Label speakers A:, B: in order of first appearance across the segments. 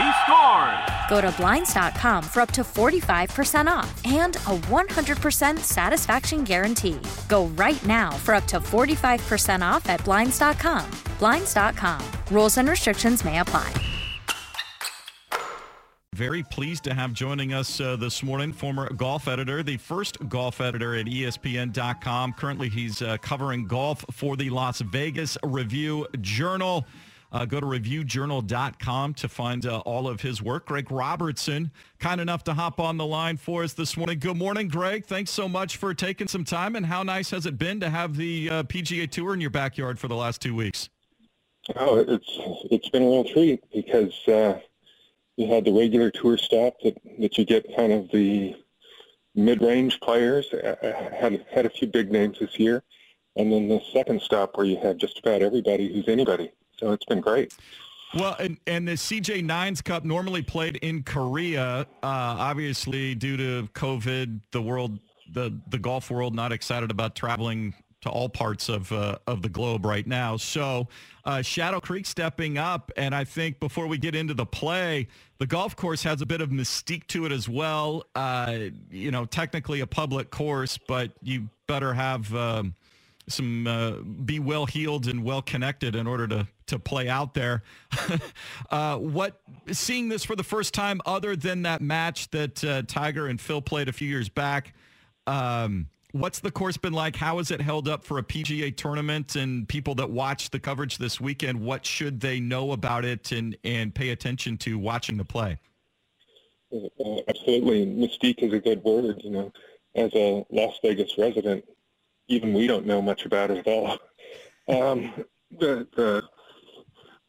A: He scores.
B: Go to Blinds.com for up to 45% off and a 100% satisfaction guarantee. Go right now for up to 45% off at Blinds.com. Blinds.com. Rules and restrictions may apply.
C: Very pleased to have joining us uh, this morning, former golf editor, the first golf editor at ESPN.com. Currently, he's uh, covering golf for the Las Vegas Review Journal. Uh, go to reviewjournal.com to find uh, all of his work. Greg Robertson, kind enough to hop on the line for us this morning. Good morning, Greg. Thanks so much for taking some time. And how nice has it been to have the uh, PGA Tour in your backyard for the last two weeks?
D: Oh, it's it's been a real treat because uh, you had the regular tour stop that, that you get kind of the mid-range players. Uh, had had a few big names this year, and then the second stop where you had just about everybody who's anybody. So it's been great.
C: Well, and, and the CJ Nines Cup normally played in Korea. Uh, obviously, due to COVID, the world, the the golf world, not excited about traveling to all parts of uh, of the globe right now. So, uh, Shadow Creek stepping up, and I think before we get into the play, the golf course has a bit of mystique to it as well. Uh, you know, technically a public course, but you better have. Um, some uh, be well heeled and well connected in order to to play out there. uh, what seeing this for the first time, other than that match that uh, Tiger and Phil played a few years back, um, what's the course been like? How has it held up for a PGA tournament and people that watch the coverage this weekend? What should they know about it and and pay attention to watching the play?
D: Uh, absolutely, mystique is a good word. You know, as a Las Vegas resident, even we don't know much about it at all. Um, the, the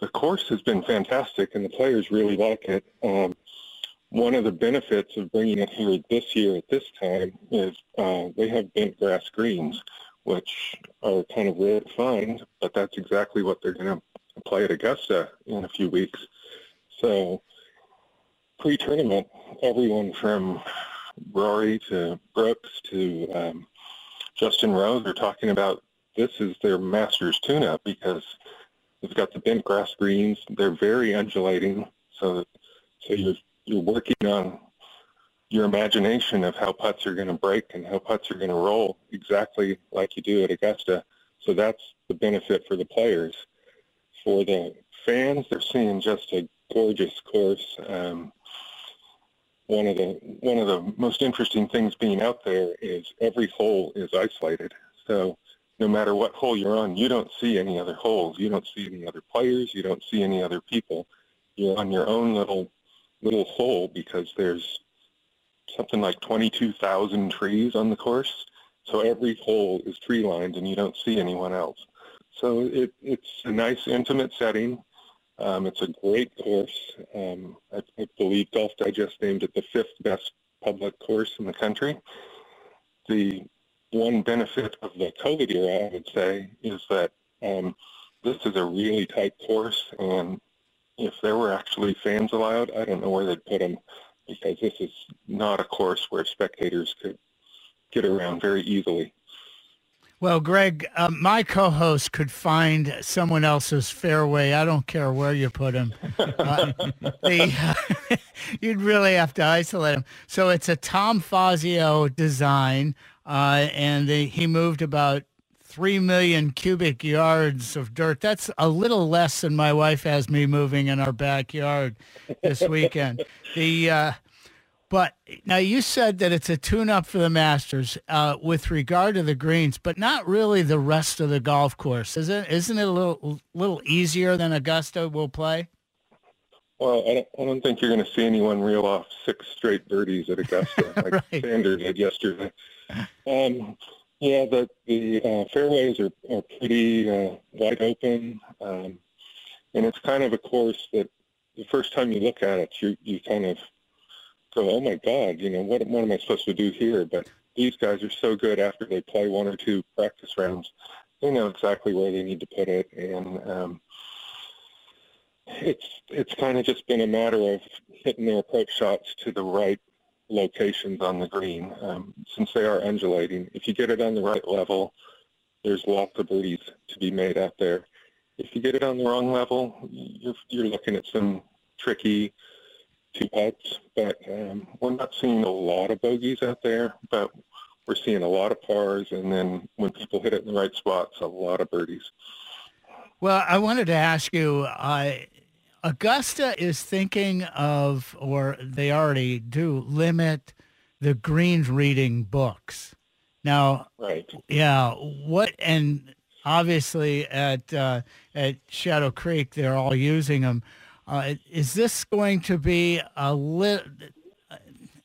D: the course has been fantastic, and the players really like it. Um, one of the benefits of bringing it here this year at this time is uh, they have bent grass greens, which are kind of rare to find, but that's exactly what they're going to play at Augusta in a few weeks. So pre-tournament, everyone from Rory to Brooks to um, Justin Rose are talking about this is their Masters tune-up because they've got the bent grass greens. They're very undulating, so so you're you're working on your imagination of how putts are going to break and how putts are going to roll exactly like you do at Augusta. So that's the benefit for the players. For the fans, they're seeing just a gorgeous course. Um, one of the one of the most interesting things being out there is every hole is isolated. So no matter what hole you're on, you don't see any other holes. You don't see any other players. You don't see any other people. You're on your own little little hole because there's something like 22,000 trees on the course. So every hole is tree lined and you don't see anyone else. So it, it's a nice intimate setting. Um, it's a great course. Um, I, I believe Golf Digest named it the fifth best public course in the country. The one benefit of the COVID era, I would say, is that um, this is a really tight course, and if there were actually fans allowed, I don't know where they'd put them because this is not a course where spectators could get around very easily.
E: Well, Greg, uh, my co-host could find someone else's fairway. I don't care where you put him. Uh, the, you'd really have to isolate him. So it's a Tom Fazio design, uh, and he moved about three million cubic yards of dirt. That's a little less than my wife has me moving in our backyard this weekend. the uh, but now you said that it's a tune-up for the Masters uh, with regard to the greens, but not really the rest of the golf course, is it? Isn't it a little little easier than Augusta will play?
D: Well, I don't, I don't think you're going to see anyone reel off six straight birdies at Augusta like right. Xander did yesterday. Um, yeah, the the uh, fairways are, are pretty uh, wide open, um, and it's kind of a course that the first time you look at it, you you kind of go, oh my God, you know, what, what am I supposed to do here? But these guys are so good after they play one or two practice rounds. They know exactly where they need to put it. And um, it's, it's kind of just been a matter of hitting their approach shots to the right locations on the green. Um, since they are undulating, if you get it on the right level, there's lots of birdies to be made out there. If you get it on the wrong level, you're, you're looking at some tricky two putts, but um, we're not seeing a lot of bogeys out there, but we're seeing a lot of pars, and then when people hit it in the right spots, a lot of birdies.
E: Well, I wanted to ask you, uh, Augusta is thinking of, or they already do, limit the greens reading books. Now,
D: right?
E: Yeah. What and obviously at uh, at Shadow Creek, they're all using them. Uh, is this going to be a lit?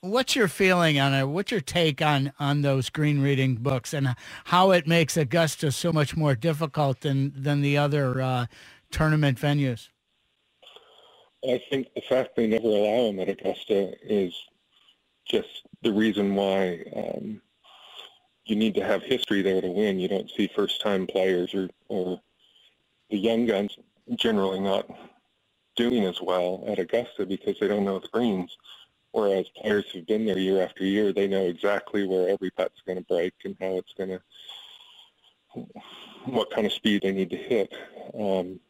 E: What's your feeling on it? What's your take on on those green reading books and how it makes Augusta so much more difficult than than the other uh, tournament venues?
D: I think the fact they never allow them at Augusta is just the reason why um, you need to have history there to win. You don't see first-time players or, or the young guns generally not doing as well at Augusta because they don't know the greens. Whereas players who've been there year after year, they know exactly where every putt's going to break and how it's going to, what kind of speed they need to hit. Um,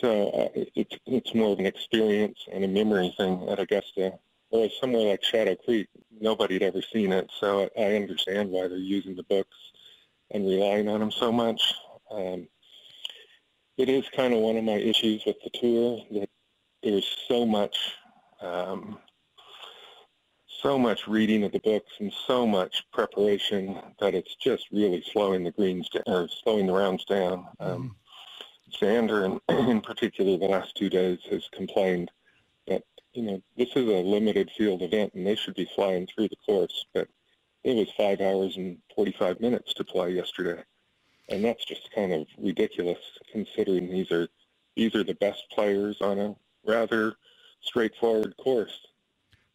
D: so uh, it's it's more of an experience and a memory thing at Augusta. Whereas somewhere like Shadow Creek, nobody had ever seen it, so I understand why they're using the books and relying on them so much. Um, it is kind of one of my issues with the tour that there's so much um, so much reading of the books and so much preparation that it's just really slowing the greens down, or slowing the rounds down. Um, Xander, in, in particular, the last two days has complained that you know this is a limited field event and they should be flying through the course, but it was five hours and 45 minutes to play yesterday and that's just kind of ridiculous considering these are these are the best players on a rather straightforward course.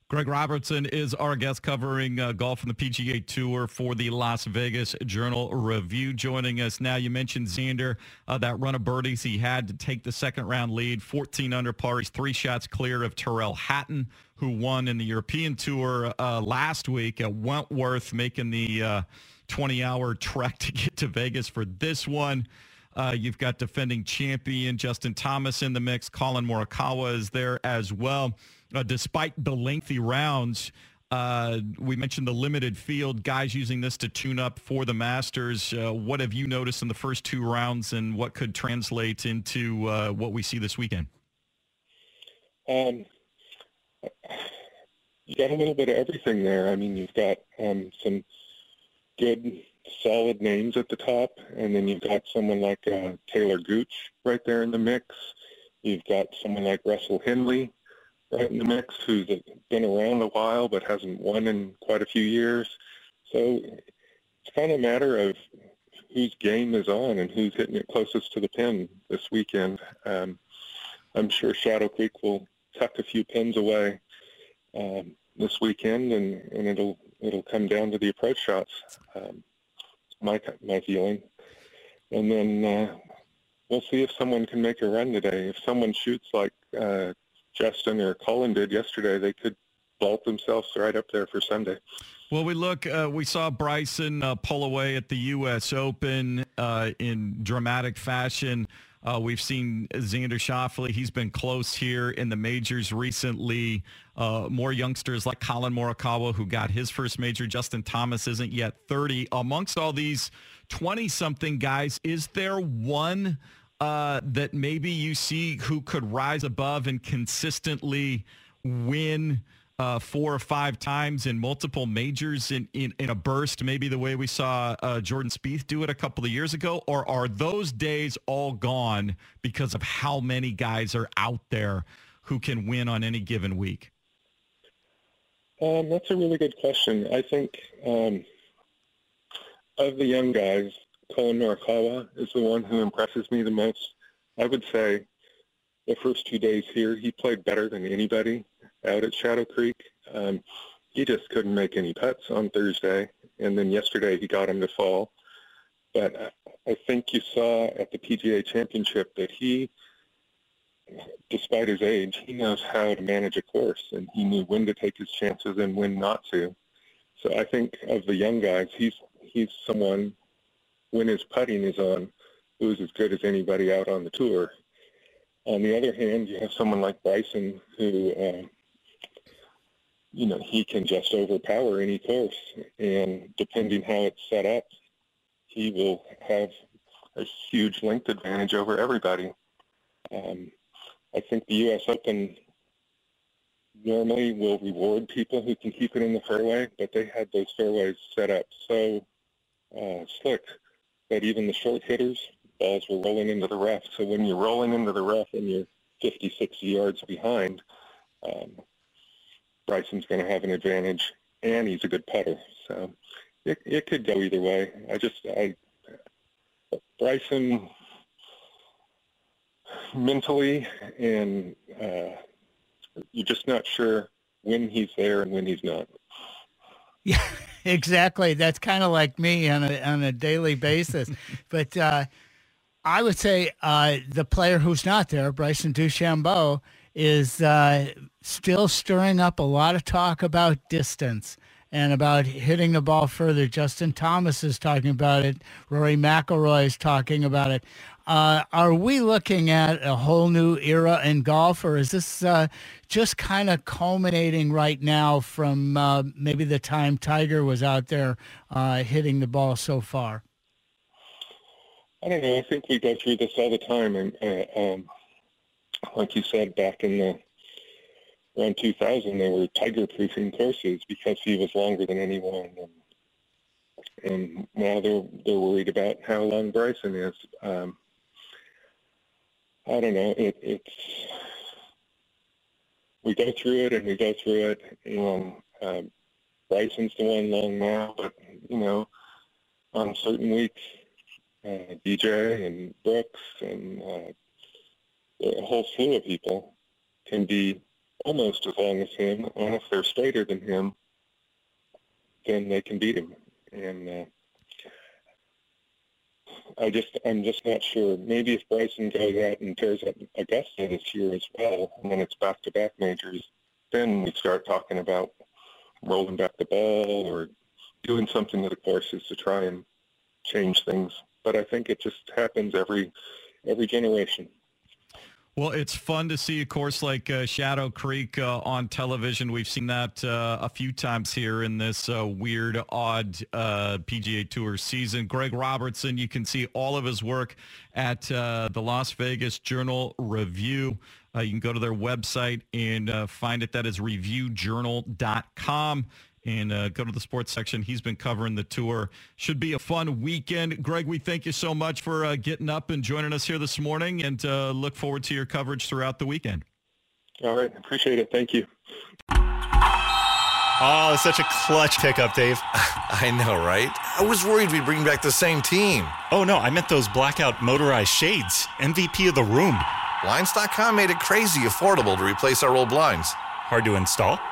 C: Greg Robertson is our guest covering uh, golf on the PGA Tour for the Las Vegas Journal Review. Joining us now, you mentioned Xander, uh, that run of birdies he had to take the second round lead, 14 under par. He's three shots clear of Tyrrell Hatton, who won in the European Tour uh, last week at Wentworth, making the uh, 20 hour trek to get to Vegas for this one. Uh, you've got defending champion Justin Thomas in the mix. Collin Morikawa is there as well. Uh, despite the lengthy rounds, uh, we mentioned the limited field, guys using this to tune up for the Masters. Uh, what have you noticed in the first two rounds and what could translate into uh, what we see this weekend?
D: Um, you got a little bit of everything there. I mean, you've got um, some – good, solid names at the top, and then you've got someone like uh, Talor Gooch right there in the mix. You've got someone like Russell Henley in the mix, who's been around a while but hasn't won in quite a few years. So it's kind of a matter of whose game is on and who's hitting it closest to the pin this weekend. Um, I'm sure Shadow Creek will tuck a few pins away um, this weekend, and, and it'll it'll come down to the approach shots. Um, my my feeling, and then uh, we'll see if someone can make a run today. If someone shoots like uh, Justin or Collin did yesterday, they could vault themselves right up there for Sunday.
C: Well, we look. Uh, we saw Bryson uh, pull away at the U.S. Open uh, in dramatic fashion. Uh, we've seen Xander Schauffele. He's been close here in the majors recently. Uh, more youngsters like Collin Morikawa, who got his first major. Justin Thomas isn't yet 30. Amongst all these 20-something guys, is there one uh, that maybe you see who could rise above and consistently win – uh, four or five times in multiple majors in, in, in a burst, maybe the way we saw uh, Jordan Spieth do it a couple of years ago? Or are those days all gone because of how many guys are out there who can win on any given week?
D: Um, that's a really good question. I think um, of the young guys, Collin Morikawa is the one who impresses me the most. I would say the first two days here, he played better than anybody out at Shadow Creek. Um, he just couldn't make any putts on Thursday, and then yesterday he got him to fall. But I think you saw at the PGA Championship that he, despite his age, he knows how to manage a course, and he knew when to take his chances and when not to. So I think of the young guys, he's he's someone when his putting is on, who's as good as anybody out on the tour. On the other hand, you have someone like Bryson who uh, you know, he can just overpower any course. And depending how it's set up, he will have a huge length advantage over everybody. Um, I think the U.S. Open normally will reward people who can keep it in the fairway, but they had those fairways set up so uh, slick that even the short hitters, balls were rolling into the rough. So when you're rolling into the rough and you're 50, 60 yards behind, um, Bryson's going to have an advantage, and he's a good putter. So it, it could go either way. I just, I, Bryson mentally, and uh, you're just not sure when he's there and when he's not.
E: Yeah, exactly. That's kind of like me on a on a daily basis. but uh, I would say uh, the player who's not there, Bryson DeChambeau, is uh, still stirring up a lot of talk about distance and about hitting the ball further. Justin Thomas is talking about it. Rory McIlroy is talking about it. Uh, are we looking at a whole new era in golf, or is this uh, just kind of culminating right now from uh, maybe the time Tiger was out there uh, hitting the ball so far?
D: I don't know. I think we go through this all the time, and uh, um, like you said, back in the around 2000, they were tiger-proofing courses because he was longer than anyone. And, and now they're they're worried about how long Bryson is. Um, I don't know. It, it's we go through it and we go through it, and um, Bryson's the one long now, but you know, on certain weeks, uh, DJ and Brooks and uh, a whole slew of people can be almost as long as him, and if they're straighter than him, then they can beat him. And uh, I just, I'm just not sure. Maybe if Bryson goes out and tears up Augusta this year as well, and then it's back-to-back majors, then we start talking about rolling back the ball or doing something to the courses to try and change things. But I think it just happens every every generation.
C: Well, it's fun to see a course like uh, Shadow Creek uh, on television. We've seen that uh, a few times here in this uh, weird, odd uh, PGA Tour season. Greg Robertson, you can see all of his work at uh, the Las Vegas Journal Review. you can go to their website and find it. That is reviewjournal.com and uh, go to the sports section. He's been covering the tour. Should be a fun weekend. Greg, we thank you so much for uh, getting up and joining us here this morning and uh, look forward to your coverage throughout the weekend.
D: All right. Appreciate it. Thank you.
F: Oh, such a clutch pickup, Dave.
G: I know, right? I was worried we'd bring back the same team.
F: Oh, no, I meant those blackout motorized shades. MVP of the room.
G: Blinds.com made it crazy affordable to replace our old blinds.
F: Hard to install?